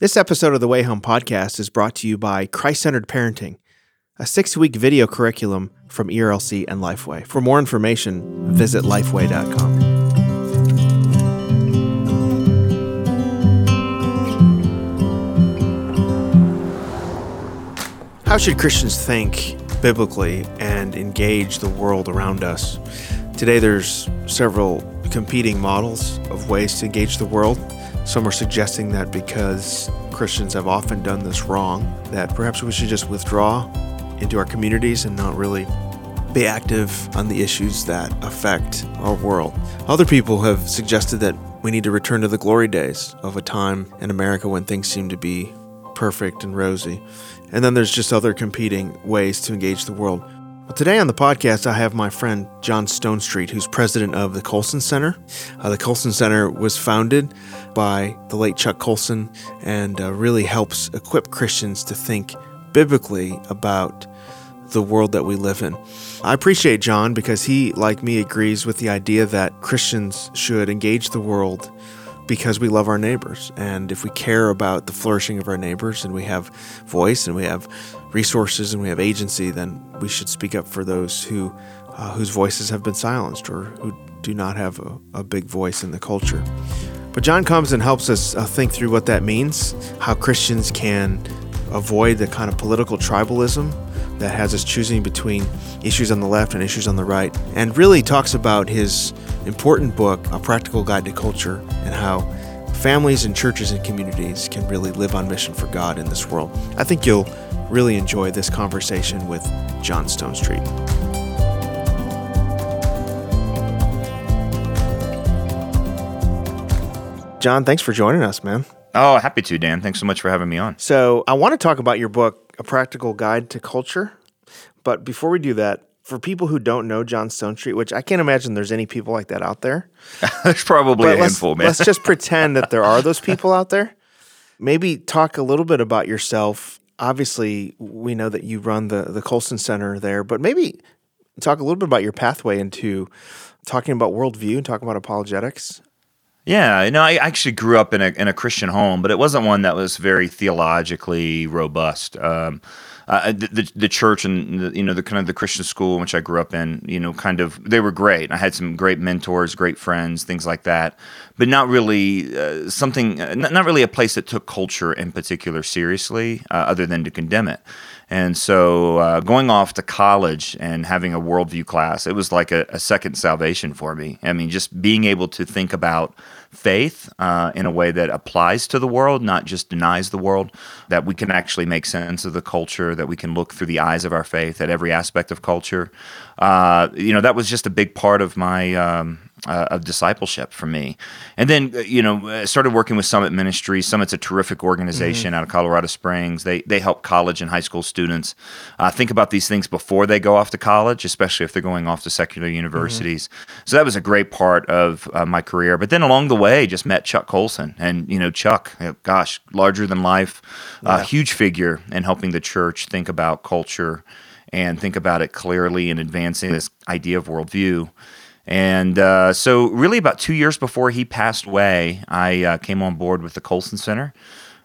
This episode of the Way Home podcast is brought to you by Christ Centered Parenting, a six week video curriculum from ERLC and Lifeway. For more information, visit lifeway.com. How should Christians think biblically and engage the world around us? Today, there's several competing models of ways to engage the world. Some are suggesting that because Christians have often done this wrong, that perhaps we should just withdraw into our communities and not really be active on the issues that affect our world. Other people have suggested that we need to return to the glory days of a time in America when things seem to be perfect and rosy. And then there's just other competing ways to engage the world. Well, today on the podcast, I have my friend John Stonestreet, who's president of the Colson Center. Uh, the Colson Center was founded by the late Chuck Colson and uh, really helps equip Christians to think biblically about the world that we live in. I appreciate John because he, like me, agrees with the idea that Christians should engage the world because we love our neighbors. And if we care about the flourishing of our neighbors and we have voice and we have resources and we have agency, then we should speak up for those who uh, whose voices have been silenced or who do not have a, a, big voice in the culture. But John comes and helps us uh, think through what that means, how Christians can avoid the kind of political tribalism that has us choosing between issues on the left and issues on the right, and really talks about his important book, A Practical Guide to Culture, and how families and churches and communities can really live on mission for God in this world. I think you'll really enjoy this conversation with John Stonestreet. John, thanks for joining us, man. Oh, happy to, Dan. Thanks so much for having me on. So, I want to talk about your book, A Practical Guide to Culture. But before we do that, for people who don't know John Stonestreet, which I can't imagine there's any people like that out there. there's probably but a handful, man. let's just pretend that there are those people out there. Maybe talk a little bit about yourself obviously we know that you run the the Colson Center there, but maybe talk a little bit about your pathway into talking about worldview and talking about apologetics. Yeah, you know, I actually grew up in a in a Christian home, but it wasn't one that was very theologically robust. Um, uh, the, the church and the, you know the kind of the Christian school which I grew up in, you know, kind of they were great. I had some great mentors, great friends, things like that, but not really uh, something, uh, not, not, really a place that took culture in particular seriously, uh, other than to condemn it. And so uh, going off to college and having a worldview class, it was like a, a second salvation for me. I mean, just being able to think about faith uh, in a way that applies to the world, not just denies the world, that we can actually make sense of the culture, that we can look through the eyes of our faith at every aspect of culture. Uh, you know, that was just a big part of my um, uh, of discipleship for me. And then, uh, you know, I started working with Summit Ministries. Summit's a terrific organization mm-hmm. out of Colorado Springs. They they help college and high school students uh, think about these things before they go off to college, especially if they're going off to secular universities. Mm-hmm. So that was a great part of uh, my career. But then along the way, just met Chuck Colson, and you know, Chuck, gosh, larger than life, uh, yeah. huge figure in helping the church think about culture and think about it clearly and advancing this idea of worldview. And uh, so, really, about two years before he passed away, I uh, came on board with the Colson Center.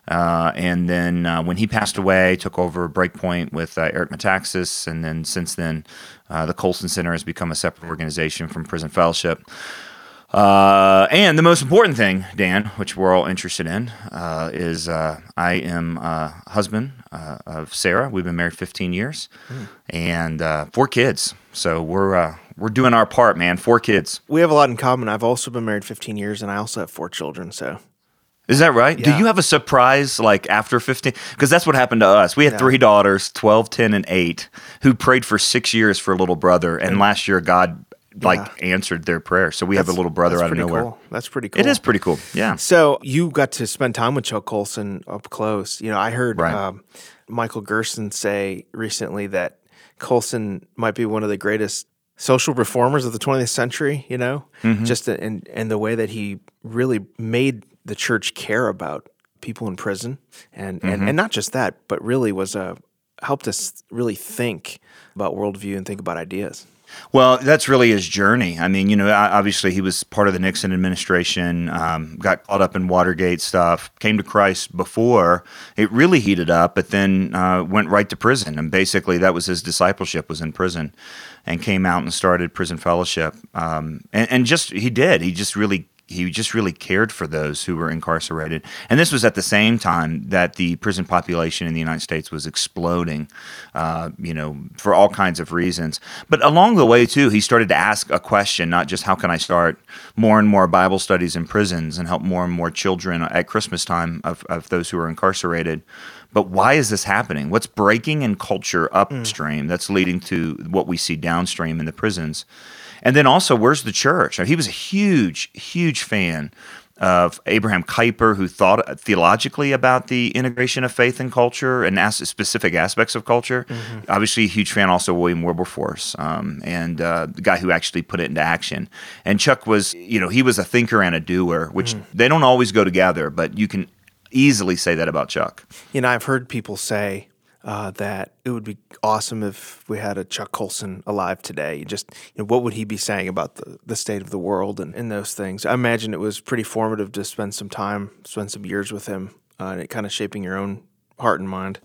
Uh, and then uh, when he passed away, took over Breakpoint with uh, Eric Metaxas. And then since then, uh, the Colson Center has become a separate organization from Prison Fellowship. Uh, and the most important thing, Dan, which we're all interested in, uh, is uh, I am a husband uh, of Sarah. We've been married 15 years, mm. and uh, four kids. So we're uh, we're doing our part, man. Four kids. We have a lot in common. I've also been married 15 years, and I also have four children. So is that right? Yeah. Do you have a surprise like after 15? Because that's what happened to us. We had yeah. three daughters, 12, 10, and 8, who prayed for six years for a little brother. And, last year, God like yeah. answered their prayer. So we that's, have a little brother out of nowhere. Cool. That's pretty cool. It is pretty cool. Yeah. So you got to spend time with Chuck Colson up close. You know, I heard right. um, Michael Gerson say recently that Colson might be one of the greatest social reformers of the 20th century. You know, mm-hmm. just in in the way that he really made the church care about people in prison, and mm-hmm. and and not just that, but really was a helped us really think about worldview and think about ideas. Well, that's really his journey. I mean, you know, obviously he was part of the Nixon administration, um, got caught up in Watergate stuff, came to Christ before it really heated up, but then uh, went right to prison. And basically, that was his discipleship was in prison, and came out and started prison fellowship. Um, and, and just he did. He just really he just really cared for those who were incarcerated. And this was at the same time that the prison population in the United States was exploding, uh, you know, for all kinds of reasons. But along the way, too, he started to ask a question not just how can I start more and more Bible studies in prisons and help more and more children at Christmas time of, of those who are incarcerated. But why is this happening? What's breaking in culture upstream mm. that's leading to what we see downstream in the prisons? And then also, where's the church? He was a huge, huge fan of Abraham Kuyper, who thought theologically about the integration of faith and culture and as- specific aspects of culture. Mm-hmm. Obviously, a huge fan also of William Wilberforce, um, and uh, the guy who actually put it into action. And Chuck was, you know, he was a thinker and a doer, which mm. they don't always go together, but you can easily say that about Chuck. You know, I've heard people say uh, that it would be awesome if we had a Chuck Colson alive today. Just you know, what would he be saying about the, the state of the world and, and those things? I imagine it was pretty formative to spend some time, spend some years with him, uh, and it kind of shaping your own heart and mind.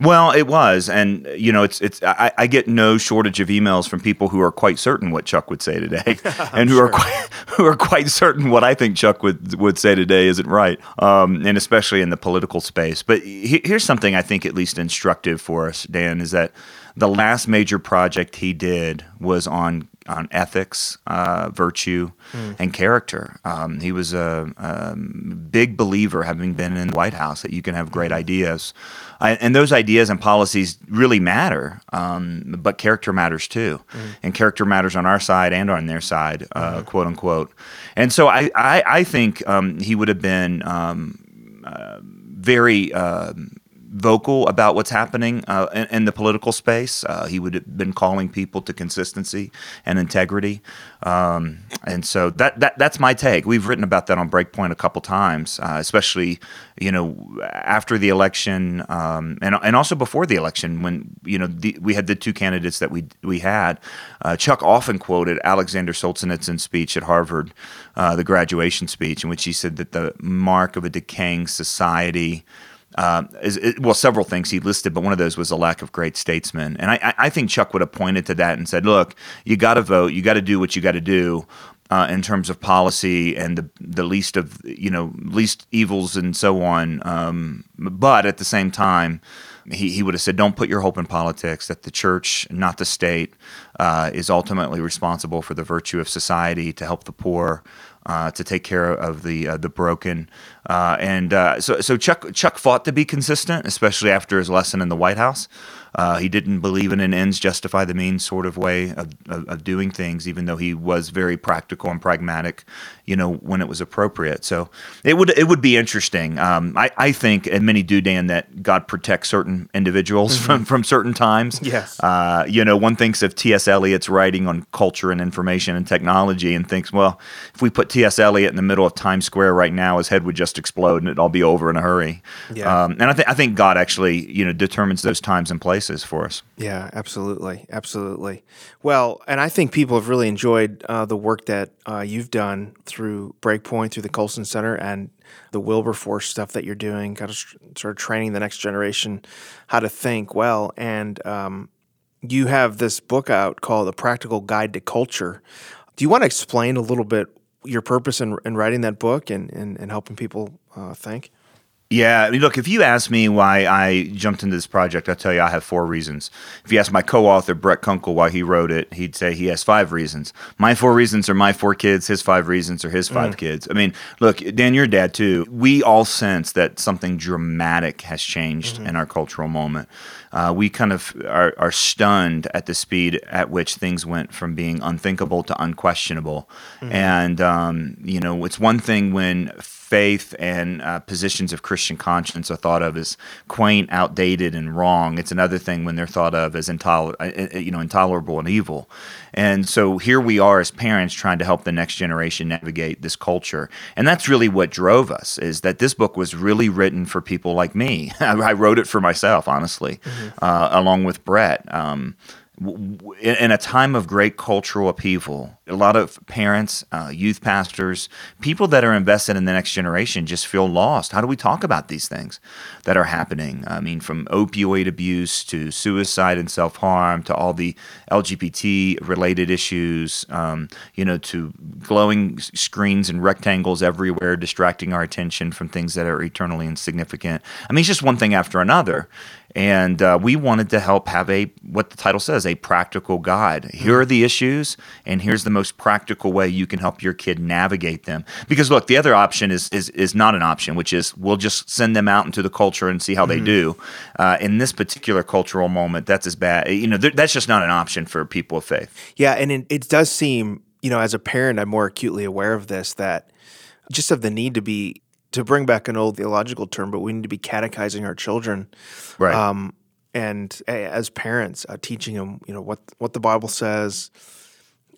Well, it was, and you know, it's it's. I, I, get no shortage of emails from people who are quite certain what Chuck would say today, and who sure. are quite who are quite certain what I think Chuck would would say today isn't right, um, and especially in the political space. But he, here's something I think at least instructive for us, Dan, is that the last major project he did was on on ethics, uh, virtue, mm. and character. Um, he was a, a, big believer, having been in the White House, that you can have great hmm. ideas, I, and those ideas and policies really matter. Um, but character matters too, mm. and character matters on our side and on their side, uh, mm-hmm. quote unquote. And so I I, I think um, he would have been um, uh, very. Vocal about what's happening uh, in, in, the political space. Uh, he would have been calling people to consistency and integrity, um, and so that, that that's my take. We've written about that on Breakpoint a couple times, uh, especially you know after the election um, and and also before the election when you know the, we had the two candidates that we we had. Uh, Chuck often quoted Alexander Solzhenitsyn's speech at Harvard, uh, the graduation speech, in which he said that the mark of a decaying society uh, is, is, well, several things he listed, but one of those was a lack of great statesmen. And I, I think Chuck would have pointed to that and said, look, you got to vote, you got to do what you got to do. Uh, in terms of policy and the the least of you know least evils and so on, um, but at the same time, he, he would have said, Don't put your hope in politics, that the church, not the state, uh, is ultimately responsible for the virtue of society to help the poor, uh, to take care of the uh, the broken. Uh, and uh, so, so Chuck Chuck fought to be consistent, especially after his lesson in the White House. Uh, he didn't believe in an ends justify the means sort of way of, of, of, doing things, even though he was very practical and pragmatic, you know, when it was appropriate. So it would it would be interesting. Um, I, I think, and many do, Dan, that God protects certain individuals mm-hmm. from, from certain times. Yes. Uh, you know, one thinks of T.S. Eliot's writing on culture and information and technology and thinks, well, if we put T.S. Eliot in the middle of Times Square right now, his head would just explode and it'd all be over in a hurry. Yeah. Um, and I, th- I think God actually, you know, determines those times and places places for us. Yeah, absolutely, absolutely. Well, and I think people have really enjoyed uh, the work that uh, you've done through Breakpoint, through the Colson Center, and the Wilberforce stuff that you're doing, kind of sort of training the next generation how to think well. And um, you have this book out called "The Practical Guide to Culture." Do you want to explain a little bit your purpose in, in writing that book and, and, and helping people uh, think? Yeah, I mean, look, if you ask me why I jumped into this project, I'll tell you I have four reasons. If you ask my co author, Brett Kunkle, why he wrote it, he'd say he has five reasons. My four reasons are my four kids, his five reasons are his five mm. kids. I mean, look, Dan, your dad too. We all sense that something dramatic has changed mm-hmm. in our cultural moment. Uh, we kind of are, are, stunned at the speed at which things went from being unthinkable to unquestionable. Mm-hmm. And, um, you know, it's one thing when faith and uh, positions of Christian conscience are thought of as quaint, outdated, and wrong. It's another thing when they're thought of as intoler- uh, uh, you know, intolerable and evil. And so here we are as parents trying to help the next generation navigate this culture. And that's really what drove us is that this book was really written for people like me. I wrote it for myself, honestly, mm-hmm. uh, along with Brett. Um, in a time of great cultural upheaval, a lot of parents, uh, youth pastors, people that are invested in the next generation just feel lost. How do we talk about these things that are happening? I mean, from opioid abuse to suicide and self harm to all the LGBT related issues, um, you know, to glowing screens and rectangles everywhere distracting our attention from things that are eternally insignificant. I mean, it's just one thing after another and uh, we wanted to help have a what the title says a practical guide. Here are the issues and here's the most practical way you can help your kid navigate them. Because look the other option is is, is not an option which is we'll just send them out into the culture and see how mm-hmm. they do. Uh, in this particular cultural moment that's as bad you know th- that's just not an option for people of faith. Yeah and it, it does seem you know as a parent i'm more acutely aware of this that just of the need to be to bring back an old theological term, but we need to be catechizing our children, right? Um, and as parents, uh, teaching them, you know, what what the Bible says,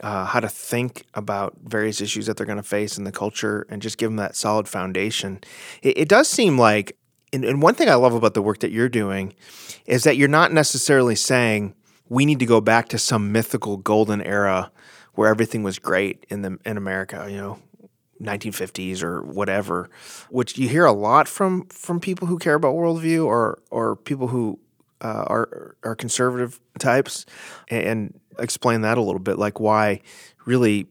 uh, how to think about various issues that they're going to face in the culture, and just give them that solid foundation. It, it does seem like, and, and one thing I love about the work that you're doing, is that you're not necessarily saying we need to go back to some mythical golden era where everything was great in the in America. You know, 1950s or whatever, which you hear a lot from from people who care about worldview or or people who uh, are are conservative types, and explain that a little bit, like why really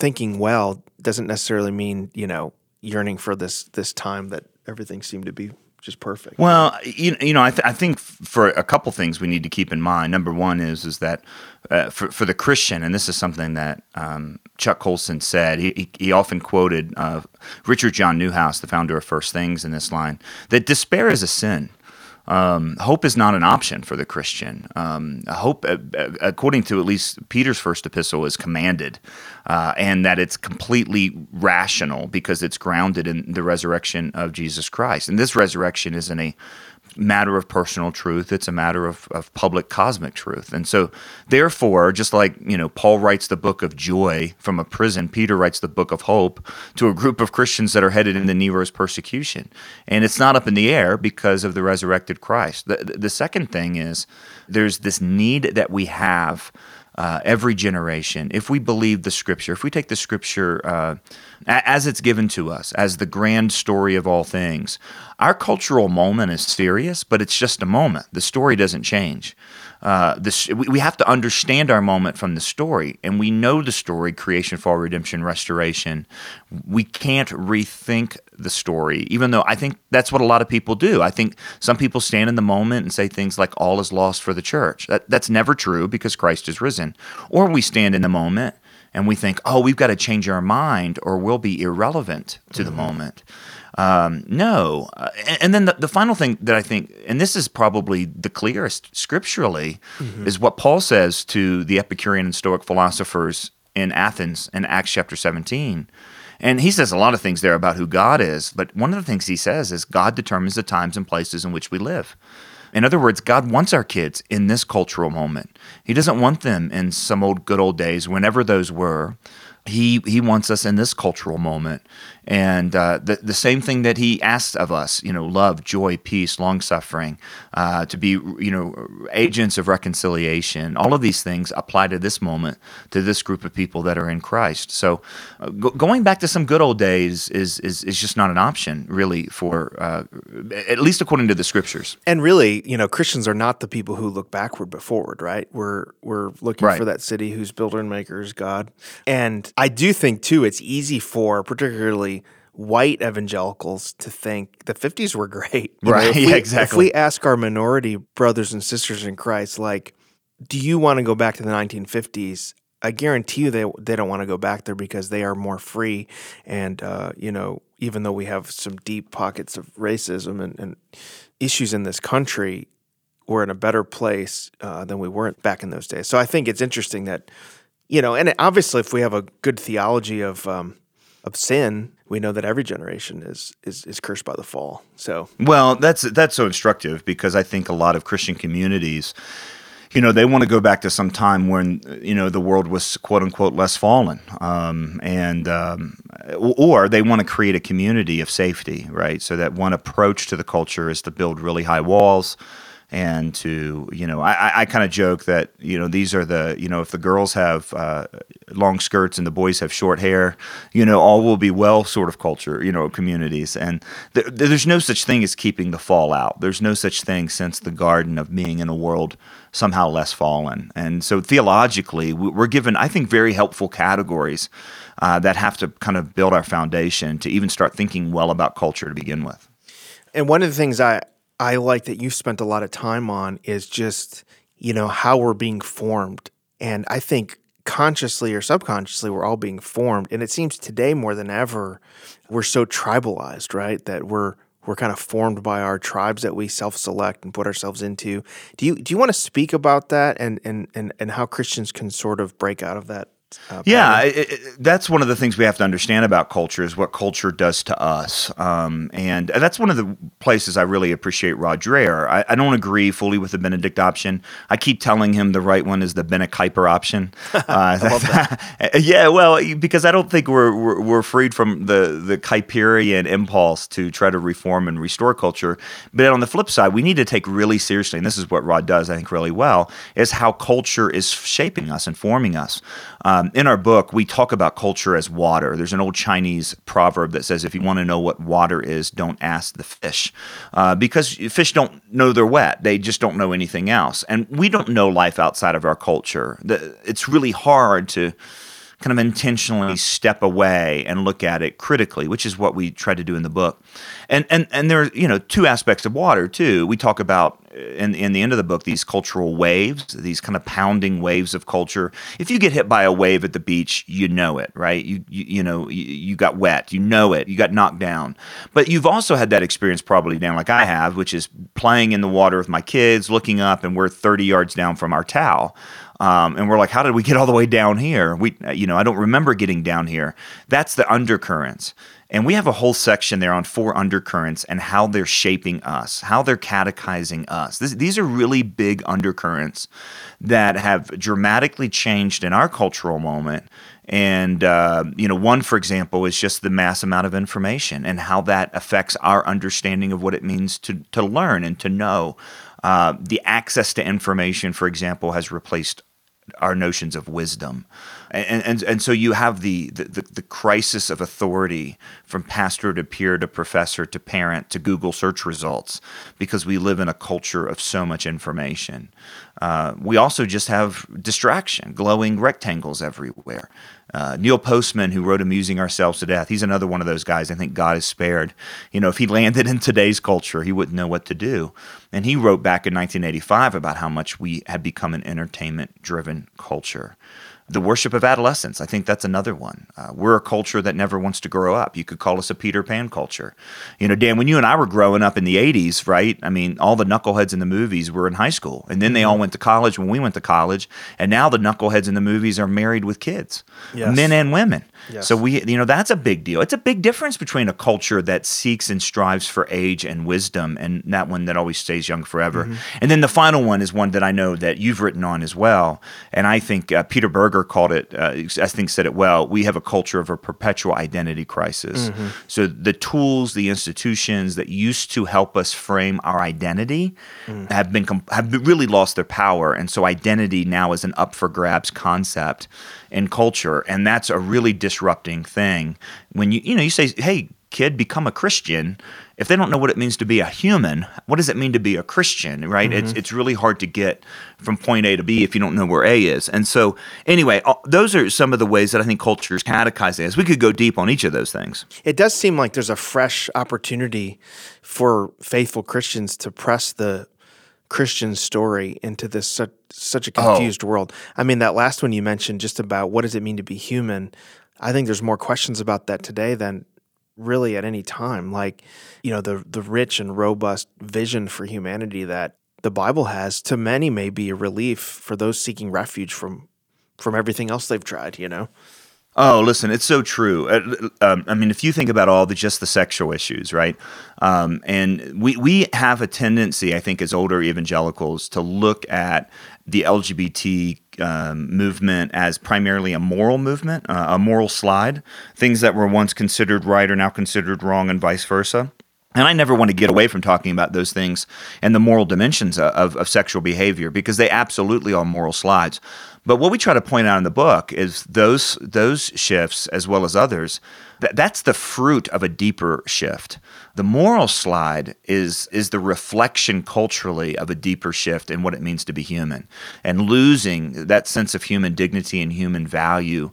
thinking well doesn't necessarily mean you know yearning for this this time that everything seemed to be just perfect. Well, you, you know, I, th- I think for a couple things we need to keep in mind. Number one is is that uh, for for the Christian, and this is something that um, Chuck Colson said. He he, often quoted uh, Richard John Neuhaus, the founder of First Things, in this line that despair is a sin. Um, hope is not an option for the Christian. Um, hope, uh, uh, according to at least Peter's first epistle, is commanded, uh, and that it's completely rational because it's grounded in the resurrection of Jesus Christ. And this resurrection isn't a matter of personal truth. It's a matter of, of public cosmic truth. And so, therefore, just like, you know, Paul writes the book of joy from a prison, Peter writes the book of hope to a group of Christians that are headed into Nero's persecution. And it's not up in the air because of the resurrected Christ. The, the second thing is there's this need that we have uh, every generation, if we believe the scripture, if we take the scripture uh, as it's given to us, as the grand story of all things, our cultural moment is serious, but it's just a moment. The story doesn't change. Uh, this, we have to understand our moment from the story, and we know the story creation, fall, redemption, restoration. We can't rethink the story, even though I think that's what a lot of people do. I think some people stand in the moment and say things like, all is lost for the church. That, that's never true because Christ is risen. Or we stand in the moment and we think, oh, we've got to change our mind or we'll be irrelevant to mm-hmm. the moment. Um, no. Uh, and, and, then the, the, final thing that I think, and this is probably the clearest scripturally, mm-hmm. is what Paul says to the Epicurean and Stoic philosophers in Athens in Acts chapter 17. And he says a lot of things there about who God is, but one of the things he says is God determines the times and places in which we live. In other words, God wants our kids in this cultural moment. He doesn't want them in some old good old days, whenever those were he he wants us in this cultural moment. And uh, the, the same thing that he asks of us you know love joy peace long suffering uh, to be you know agents of reconciliation all of these things apply to this moment to this group of people that are in christ. So uh, go, going back to some good old days is is, is just not an option really for uh, at least according to the scriptures. And really you know christians are not the people who look backward but forward right? We're we're looking right. for that city whose builder and maker is god. And I do think too it's easy for particularly white evangelicals to think the 50s were great. Right. Know, yeah, we, exactly. If we ask our minority brothers and sisters in Christ, like, do you want to go back to the 1950s? I guarantee you they they don't want to go back there because they are more free, and uh, you know even though we have some deep pockets of racism and, and issues in this country, we're in a better place uh, than we were back in those days. So I think it's interesting that you know, and obviously, if we have a good theology of um, of sin, we know that every generation is, is is cursed by the fall. So, well, that's that's so instructive because I think a lot of Christian communities, you know, they want to go back to some time when you know the world was quote unquote less fallen, um, and um, or they want to create a community of safety, right? So that one approach to the culture is to build really high walls and to you know I, I kind of joke that you know these are the you know if the girls have uh, long skirts and the boys have short hair you know all will be well sort of culture you know communities. And th- there's no such thing as keeping the fall out. There's no such thing since the garden of being in a world somehow less fallen. And so theologically we're given I think very helpful categories uh, that have to kind of build our foundation to even start thinking well about culture to begin with. And one of the things I I like that you've spent a lot of time on is just, you know, how we're being formed. And I think consciously or subconsciously, we're all being formed. And it seems today more than ever, we're so tribalized, right? That we're we're kind of formed by our tribes that we self-select and put ourselves into. Do you do you want to speak about that and and and, and how Christians can sort of break out of that uh, yeah, it, it, that's one of the things we have to understand about culture is what culture does to us, um, and that's one of the places I really appreciate Rod Dreher. I, I, don't agree fully with the Benedict option. I keep telling him the right one is the Bennett Kuyper option. Uh, yeah, well, because I don't think we're, we're, we're freed from the the Kuyperian impulse to try to reform and restore culture. But on the flip side, we need to take really seriously, and this is what Rod does, I think, really well, is how culture is shaping us and forming us. Um, in our book, we talk about culture as water. There's an old Chinese proverb that says, if you want to know what water is, don't ask the fish. Uh, because fish don't know they're wet, they just don't know anything else. And we don't know life outside of our culture. The, it's really hard to kind of intentionally step away and look at it critically, which is what we try to do in the book. And and and there are you know two aspects of water too. We talk about uh, in in the end of the book these cultural waves, these kind of pounding waves of culture. If you get hit by a wave at the beach, you know it, right? You you, you know you, you got wet, you know it, you got knocked down. But you've also had that experience probably down like I have, which is playing in the water with my kids, looking up, and we're 30 yards down from our towel. Um, and we're like, how did we get all the way down here? We, you know, I don't remember getting down here. That's the undercurrents. And we have a whole section there on four undercurrents and how they're shaping us, how they're catechizing us. This, these are really big undercurrents that have dramatically changed in our cultural moment. And, uh, you know, one, for example, is just the mass amount of information and how that affects our understanding of what it means to, to learn and to know. Uh, the access to information, for example, has replaced our notions of wisdom. And, and, and so you have the, the, the crisis of authority from pastor to peer to professor to parent to Google search results because we live in a culture of so much information. Uh, we also just have distraction, glowing rectangles everywhere. Uh, Neil Postman, who wrote Amusing Ourselves to Death, he's another one of those guys I think God has spared. You know, if he landed in today's culture, he wouldn't know what to do. And he wrote back in 1985 about how much we had become an entertainment driven culture the worship of adolescence. I think that's another one. Uh, we're a culture that never wants to grow up. You could call us a Peter Pan culture. You know, Dan, when you and I were growing up in the 80s, right? I mean, all the knuckleheads in the movies were in high school, and then they all mm-hmm. went to college when we went to college, and now the knuckleheads in the movies are married with kids, yes. men and women. Yes. So we, you know, that's a big deal. It's a big difference between a culture that seeks and strives for age and wisdom, and that one that always stays young forever. Mm-hmm. And then the final one is one that I know that you've written on as well, and I think uh, Peter Berger called it. Uh, I think said it well. We have a culture of a perpetual identity crisis. Mm-hmm. So the tools, the institutions that used to help us frame our identity mm. have been have really lost their power, and so identity now is an up for grabs concept in culture, and that's a really disrupting thing. When you you know you say, "Hey, kid, become a Christian," if they don't know what it means to be a human, what does it mean to be a Christian? Right? Mm-hmm. It's it's really hard to get from point A to B if you don't know where A is. And so, anyway, those are some of the ways that I think culture is catechizing us. We could go deep on each of those things. It does seem like there's a fresh opportunity for faithful Christians to press the Christian story into this such, such a oh. confused oh. world. I mean, that last one you mentioned, just about what does it mean to be human. I think there's more questions about that today than really at any time. Like, you know, the the rich and robust vision for humanity that the Bible has to many may be a relief for those seeking refuge from from everything else they've tried. You know. Oh, listen, it's so true. Uh, um, I mean, if you think about all the just the sexual issues, right? Um, and we we have a tendency, I think, as older evangelicals, to look at the LGBT um, movement as primarily a moral movement, uh, a moral slide. Things that were once considered right are now considered wrong, and vice versa. And I never want to get away from talking about those things and the moral dimensions of, of sexual behavior because they absolutely are moral slides. But what we try to point out in the book is those those shifts, as well as others, that, that's the fruit of a deeper shift. The moral slide is is the reflection culturally of a deeper shift in what it means to be human, and losing that sense of human dignity and human value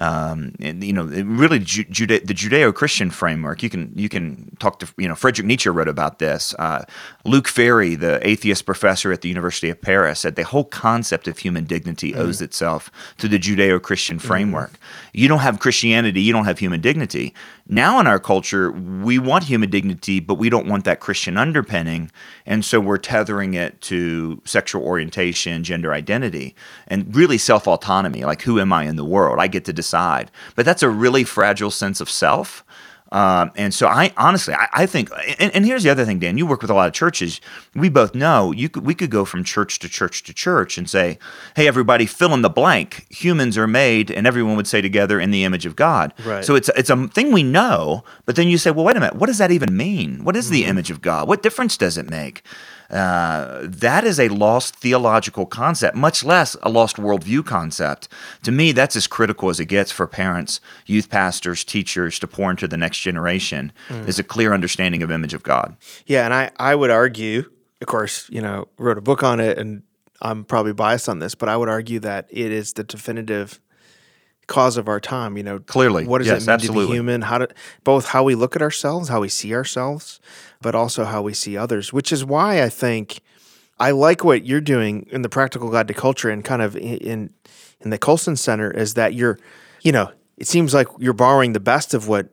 um, and you know, really Jude- the Judeo-Christian framework. You can you can talk to you know Friedrich Nietzsche wrote about this. Uh, Luc Ferry, the atheist professor at the University of Paris, said the whole concept of human dignity mm. owes itself to the Judeo-Christian framework. Mm. You don't have Christianity, you don't have human dignity. Now in our culture, we want human dignity, but we don't want that Christian underpinning, and so we're tethering it to sexual orientation, gender identity, and really self-autonomy. Like, who am I in the world? I get to decide. But that's a really fragile sense of self um, and so I honestly, I, I think, and, and, here's the other thing, Dan, you work with a lot of churches. We both know you could, we could go from church to church to church and say, Hey, everybody fill in the blank. Humans are made and everyone would say together in the image of God. Right. So it's, it's a thing we know, but then you say, well, wait a minute. What does that even mean? What is mm-hmm. the image of God? What difference does it make? Uh, that is a lost theological concept, much less a lost worldview concept. To me, that's as critical as it gets for parents, youth pastors, teachers to pour into the next generation mm. is a clear understanding of image of God. Yeah, and I, I would argue, of course, you know, wrote a book on it and I'm probably biased on this, but I would argue that it is the definitive cause of our time. You know, clearly, what does yes, it mean absolutely. to be human? How to both how we look at ourselves, how we see ourselves, but also how we see others, which is why I think I like what you're doing in the Practical Guide to Culture and kind of in in the Colson Center is that you're, you know, it seems like you're borrowing the best of what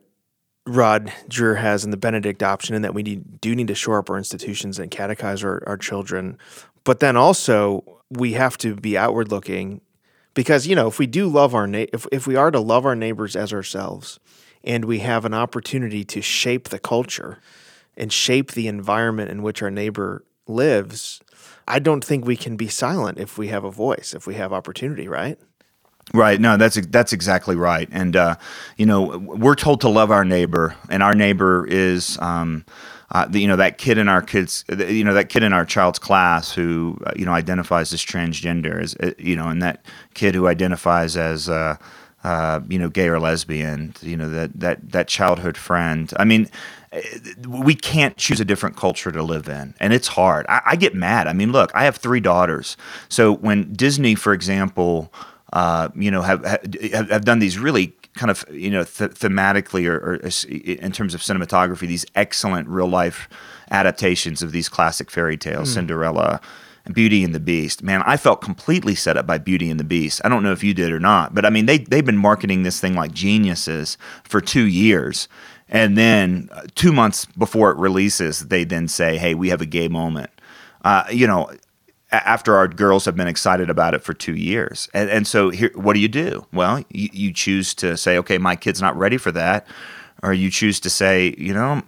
Rod Dreher has in the Benedict option, and that we need, do need to shore up our institutions and catechize our, our children. But then also, we have to be outward looking because, you know, if we do love our, na- if, if we are to love our neighbors as ourselves, and we have an opportunity to shape the culture, and shape the environment in which our neighbor lives, I don't think we can be silent if we have a voice, if we have opportunity, right? Right. No, that's that's exactly right. And uh, you know, we're told to love our neighbor, and our neighbor is. Um, uh, the, you know that kid in our kids, you know that kid in our child's class who uh, you know identifies as transgender, is uh, you know, and that kid who identifies as uh, uh, you know gay or lesbian, you know that that that childhood friend. I mean, we can't choose a different culture to live in, and it's hard. I, I, get mad. I mean, look, I have three daughters, so when Disney, for example, uh, you know, have, have, have done these really kind of you know th- thematically or, or, in terms of cinematography, these excellent real life adaptations of these classic fairy tales, mm. Cinderella. Beauty and the Beast. Man, I felt completely set up by Beauty and the Beast. I don't know if you did or not, but I mean, they, they've been marketing this thing like geniuses for two years. And then uh, two months before it releases, they then say, "Hey, we have a gay moment." Uh, you know, after our girls have been excited about it for two years, and, and so here, what do you do? Well, you, you choose to say, "Okay, my kid's not ready for that," or you choose to say, "You know,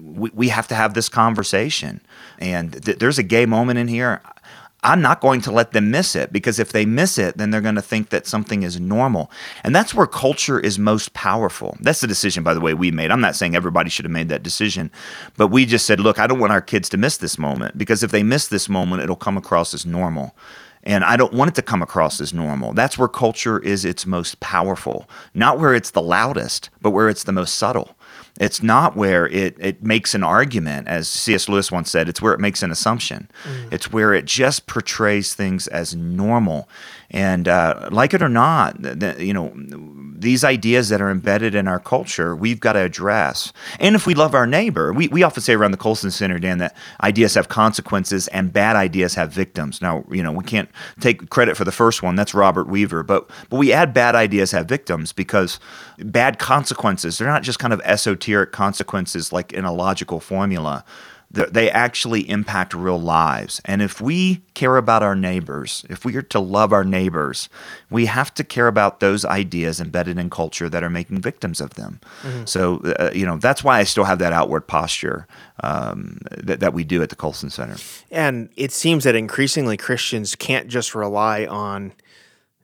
we, we have to have this conversation." And th- there's a gay moment in here. I'm not going to let them miss it because if they miss it, then they're going to think that something is normal. And that's where culture is most powerful. That's the decision, by the way, we made. I'm not saying everybody should have made that decision, but we just said, look, I don't want our kids to miss this moment because if they miss this moment, it'll come across as normal. And I don't want it to come across as normal. That's where culture is its most powerful, not where it's the loudest, but where it's the most subtle. It's not where it, it makes an argument, as C.S. Lewis once said, it's where it makes an assumption. Mm. It's where it just portrays things as normal. And uh, like it or not, you know, these ideas that are embedded in our culture, we've got to address. And if we love our neighbor, we, we often say around the Colson Center, Dan, that ideas have consequences and bad ideas have victims. Now, you know, we can't take credit for the first one. That's Robert Weaver. But, but we add bad ideas have victims because bad consequences, they're not just kind of esoteric consequences like in a logical formula they actually impact real lives. And if we care about our neighbors, if we are to love our neighbors, we have to care about those ideas embedded in culture that are making victims of them. Mm-hmm. So, uh, you know, that's why I still have that outward posture um, that, that we do at the Colson Center. And it seems that increasingly Christians can't just rely on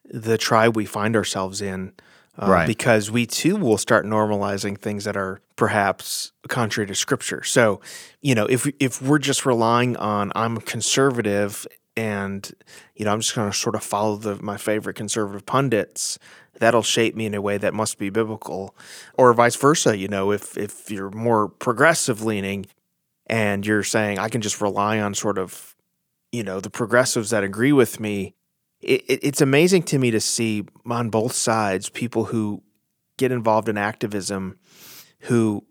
the tribe we find ourselves in uh, Right. because we too will start normalizing things that are perhaps contrary to Scripture. So, you know, if if we're just relying on I'm a conservative and you know I'm just going to sort of follow the my favorite conservative pundits, that'll shape me in a way that must be biblical, or vice versa. You know, if if you're more progressive leaning and you're saying I can just rely on sort of you know the progressives that agree with me it, it, it's amazing to me to see on both sides people who get involved in activism who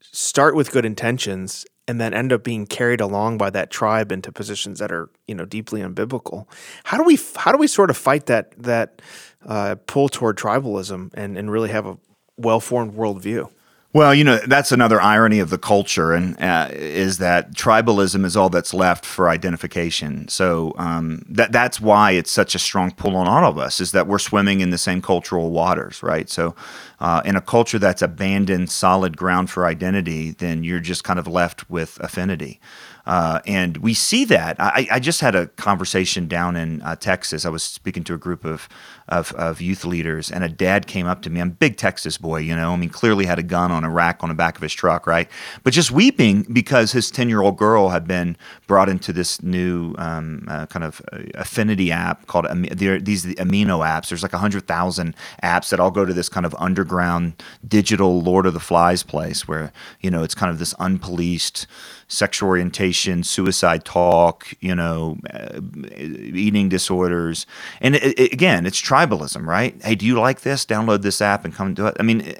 start with good intentions and then end up being carried along by that tribe into positions that are you know deeply unbiblical. How do we how do we sort of fight that that uh, pull toward tribalism and and really have a well-formed worldview Well, you know, that's another irony of the culture, and uh, is that tribalism is all that's left for identification. So um, that that's why it's such a strong pull on all of us is that we're swimming in the same cultural waters, right? So, uh, in a culture that's abandoned solid ground for identity, then you're just kind of left with affinity. Uh, and we see that. I, I just had a conversation down in uh, Texas. I was speaking to a group of, of, of youth leaders, and a dad came up to me. I'm big Texas boy, you know. I mean, clearly had a gun on a rack on the back of his truck, right? But just weeping because his 10 year old girl had been brought into this new um, uh, kind of uh, affinity app called these the amino apps. There's like 100,000 apps that all go to this kind of underground digital Lord of the Flies place where, you know, it's kind of this unpoliced sexual orientation, suicide talk, you know, uh, eating disorders. And it, it- again, it's tribalism, right? Hey, do you like this? Download this app and come do it. I mean,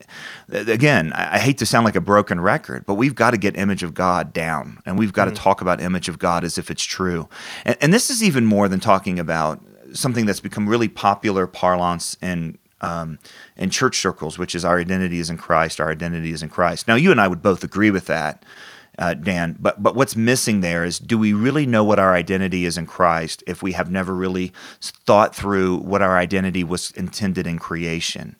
again, I hate to sound like a broken record, but we've got to get image of God down and we've got to talk about image of God as if it's true. And, and this is even more than talking about something that's become really popular parlance in um, in church circles, which is our identity is in Christ. Our identity is in Christ. Now, you and I would both agree with that, uh, Dan. But but what's missing there is, do we really know what our identity is in Christ if we have never really thought through what our identity was intended in creation?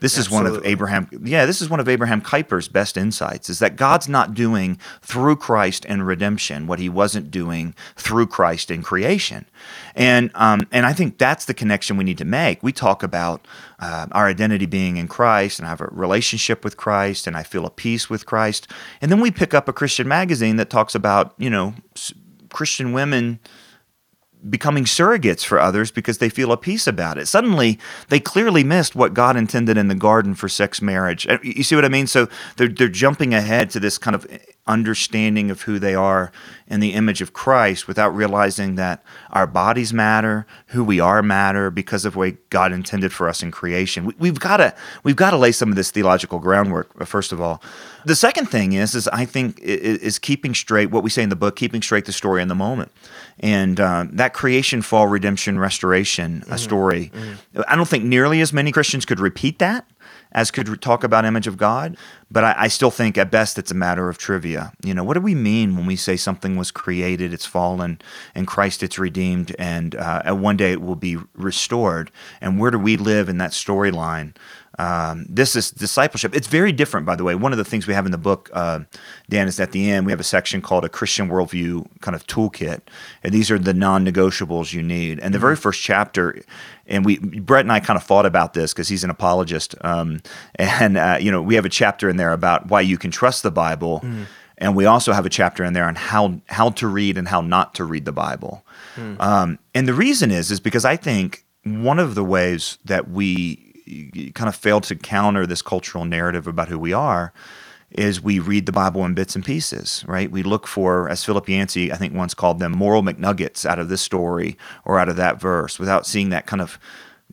this is one of. Abraham. Yeah, this is one of Abraham Kuyper's best insights: is that God's not doing through Christ and redemption what He wasn't doing through Christ in creation. And um, and I think that's the connection we need to make. We talk about uh, our identity being in Christ, and I have a relationship with Christ, and I feel a peace with Christ. And then we pick up a Christian magazine that talks about you know Christian women becoming surrogates for others because they feel a peace about it. Suddenly, they clearly missed what God intended in the garden for sex marriage. Uh, You see what I mean? So they're they're jumping ahead to this kind of understanding of who they are in the image of Christ without realizing that our bodies matter, who we are matter because of what God intended for us in creation. We, we've got to we've got to lay some of this theological groundwork uh, first of all. The second thing is is I think is keeping straight what we say in the book, keeping straight the story in the moment, and um, that creation, fall, redemption, restoration uh, story. I don't think nearly as many Christians could repeat that as could talk about image of God, but I, I still think at best it's a matter of trivia. You know, what do we mean when we say something was created, it's fallen, and Christ it's redeemed, and uh, and one day it will be restored? And where do we live in that storyline? Um, this is discipleship. It's very different, by the way. One of the things we have in the book, uh, Dan, is at the end we have a section called a Christian worldview kind of toolkit, and these are the non-negotiables you need. And the very first chapter, and we Brett and I kind of fought about this because he's an apologist, um, and uh, you know we have a chapter in there about why you can trust the Bible. And we also have a chapter in there on how how to read and how not to read the Bible. Um, and the reason is is because I think one of the ways that we kind of fail to counter this cultural narrative about who we are is we read the Bible in bits and pieces, right? We look for, as Philip Yancey, I think once called them, moral McNuggets out of this story or out of that verse without seeing that kind of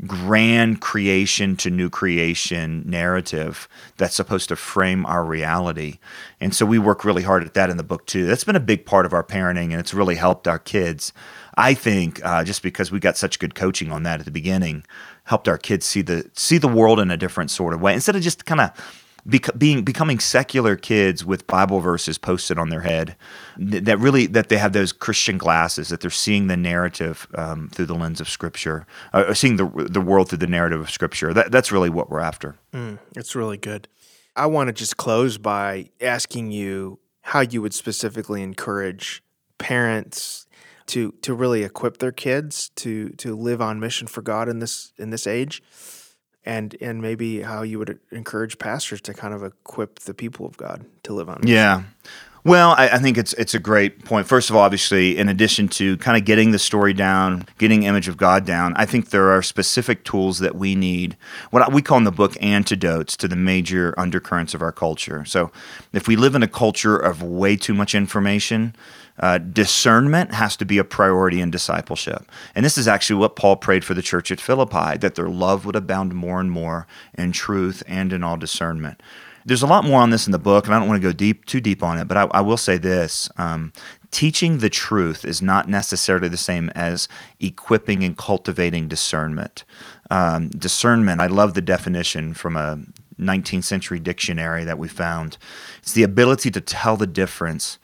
grand creation to new creation narrative that's supposed to frame our reality. And so we work really hard at that in the book too. That's been a big part of our parenting and it's really helped our kids. I think uh, just because we got such good coaching on that at the beginning, helped our kids see the see the world in a different sort of way instead of just kind of bec- being becoming secular kids with Bible verses posted on their head. th- That really that they have those Christian glasses that they're seeing the narrative um, through the lens of Scripture, uh, or seeing the the world through the narrative of Scripture. That, that's really what we're after. It's really good. I want to just close by asking you how you would specifically encourage parents to to really equip their kids to to live on mission for God in this in this age. And and maybe how you would encourage pastors to kind of equip the people of God to live on. Yeah. Well, I, I, think it's it's a great point. First of all, obviously, in addition to kind of getting the story down, getting image of God down, I think there are specific tools that we need. What we call in the book antidotes to the major undercurrents of our culture. So, if we live in a culture of way too much information, uh, discernment has to be a priority in discipleship. And this is actually what Paul prayed for the church at Philippi that their love would abound more and more in truth and in all discernment. There's a lot more on this in the book, and I don't want to go deep too deep on it, but I, I will say this. Um, teaching the truth is not necessarily the same as equipping and cultivating discernment. Um, discernment, I love the definition from a 19th century dictionary that we found. It's the ability to tell the difference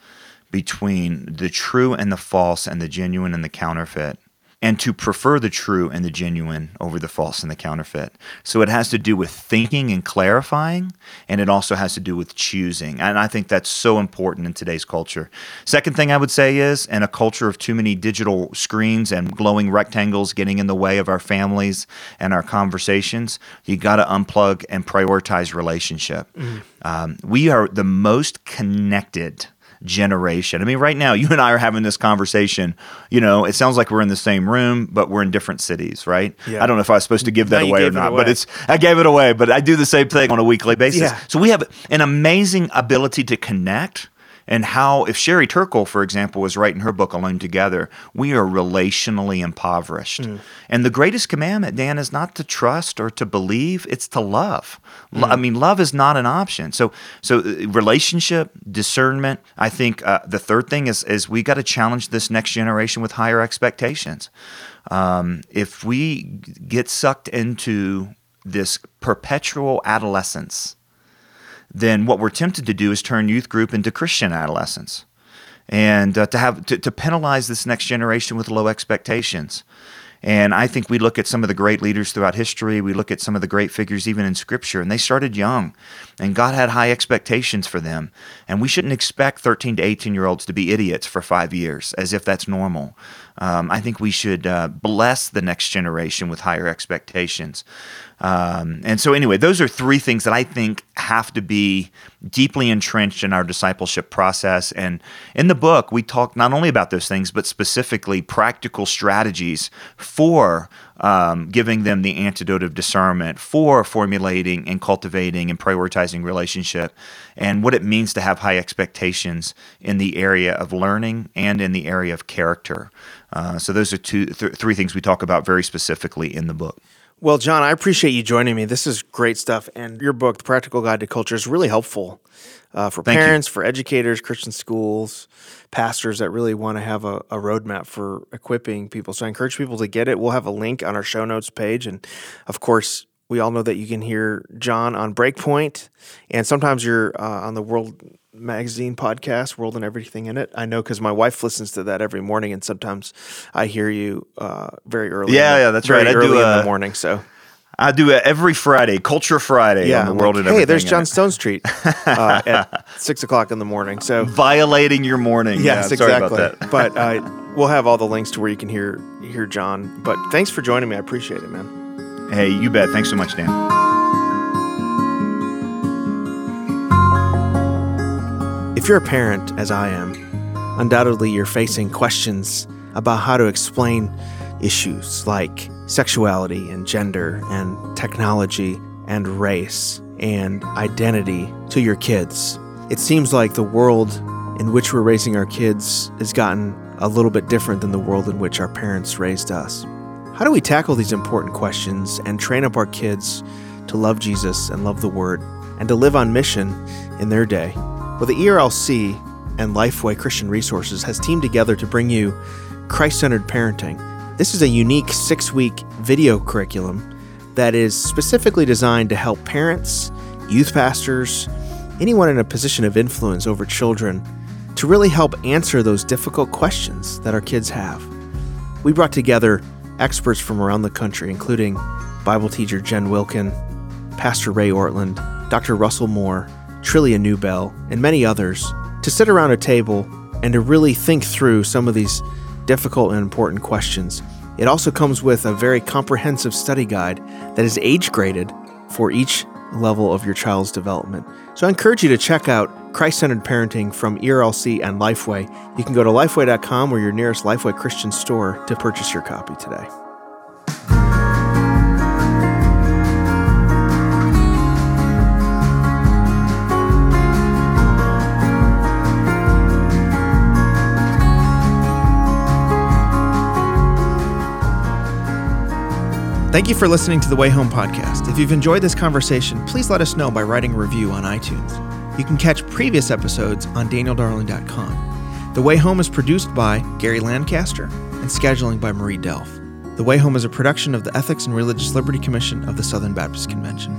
between the true and the false and the genuine and the counterfeit and to prefer the true and the genuine over the false and the counterfeit. So it has to do with thinking and clarifying, and it also has to do with choosing. And I think that's so important in today's culture. Second thing I would say is in a culture of too many digital screens and glowing rectangles getting in the way of our families and our conversations, you got to unplug and prioritize relationship. Mm. Um, we are the most connected generation. I mean, right now, you and I are having this conversation. You know, it sounds like we're in the same room, but we're in different cities, right? Yeah. I don't know if I was supposed to give that away or not, but it's I gave it away. But I do the same thing on a weekly basis. Yeah. So we have an amazing ability to connect and how, if Sherry Turkle, for example, was writing her book Alone Together, we are relationally impoverished. Mm. And the greatest commandment, Dan, is not to trust or to believe, it's to love. Mm. I mean, love is not an option. So, so uh, relationship, discernment. I think uh, the third thing is, is we got to challenge this next generation with higher expectations. Um, if we get sucked into this perpetual adolescence, then what we're tempted to do is turn youth group into Christian adolescents and uh, to have to, to penalize this next generation with low expectations. And I think we look at some of the great leaders throughout history, we look at some of the great figures even in scripture, and they started young, and God had high expectations for them. And we shouldn't expect 13 to 18 year olds to be idiots for five years as if that's normal. Um, I think we should uh, bless the next generation with higher expectations. Um, and so, anyway, those are three things that I think have to be deeply entrenched in our discipleship process. And in the book, we talk not only about those things, but specifically practical strategies for um, giving them the antidote of discernment, for formulating and cultivating and prioritizing relationship, and what it means to have high expectations in the area of learning and in the area of character. Uh, so, those are two, th- three things we talk about very specifically in the book. Well, John, I appreciate you joining me. This is great stuff. And your book, The Practical Guide to Culture, is really helpful uh, for Thank parents, you. for educators, Christian schools, pastors that really want to have a, a, roadmap for equipping people. So I encourage people to get it. We'll have a link on our show notes page. And of course, we all know that you can hear John on Breakpoint, and sometimes you're uh, on the World magazine podcast, World and Everything in It. I know because my wife listens to that every morning, and sometimes I hear you uh, very early. Yeah, yeah, that's right. I early do in the morning. So I do it every Friday, Culture Friday yeah, on the World like, and Everything. Hey, there's John Stonestreet uh, at six o'clock in the morning. So violating your morning. Yes, yeah, exactly. but uh, we'll have all the links to where you can hear hear John. But thanks for joining me. I appreciate it, man. Hey, you bet. Thanks so much, Dan. If you're a parent, as I am, undoubtedly you're facing questions about how to explain issues like sexuality and gender and technology and race and identity to your kids. It seems like the world in which we're raising our kids has gotten a little bit different than the world in which our parents raised us. How do we tackle these important questions and train up our kids to love Jesus and love the Word and to live on mission in their day? Well, the ERLC and Lifeway Christian Resources has teamed together to bring you Christ centered parenting. This is a unique six week video curriculum that is specifically designed to help parents, youth pastors, anyone in a position of influence over children to really help answer those difficult questions that our kids have. We brought together experts from around the country, including Bible teacher Jen Wilkin, Pastor Ray Ortlund, Dr. Russell Moore, Trillia Newbell, and many others to sit around a table and to really think through some of these difficult and important questions It also comes with a very comprehensive study guide that is age graded for each level of your child's development. So I encourage you to check out Christ centered parenting from ERLC and Lifeway. You can go to lifeway.com or your nearest Lifeway Christian store to purchase your copy today. Thank you for listening to the Way Home podcast. If you've enjoyed this conversation, please let us know by writing a review on iTunes. You can catch previous episodes on danieldarling.com. The Way Home is produced by Gary Lancaster and scheduling by Marie Delph. The Way Home is a production of the Ethics and Religious Liberty Commission of the Southern Baptist Convention.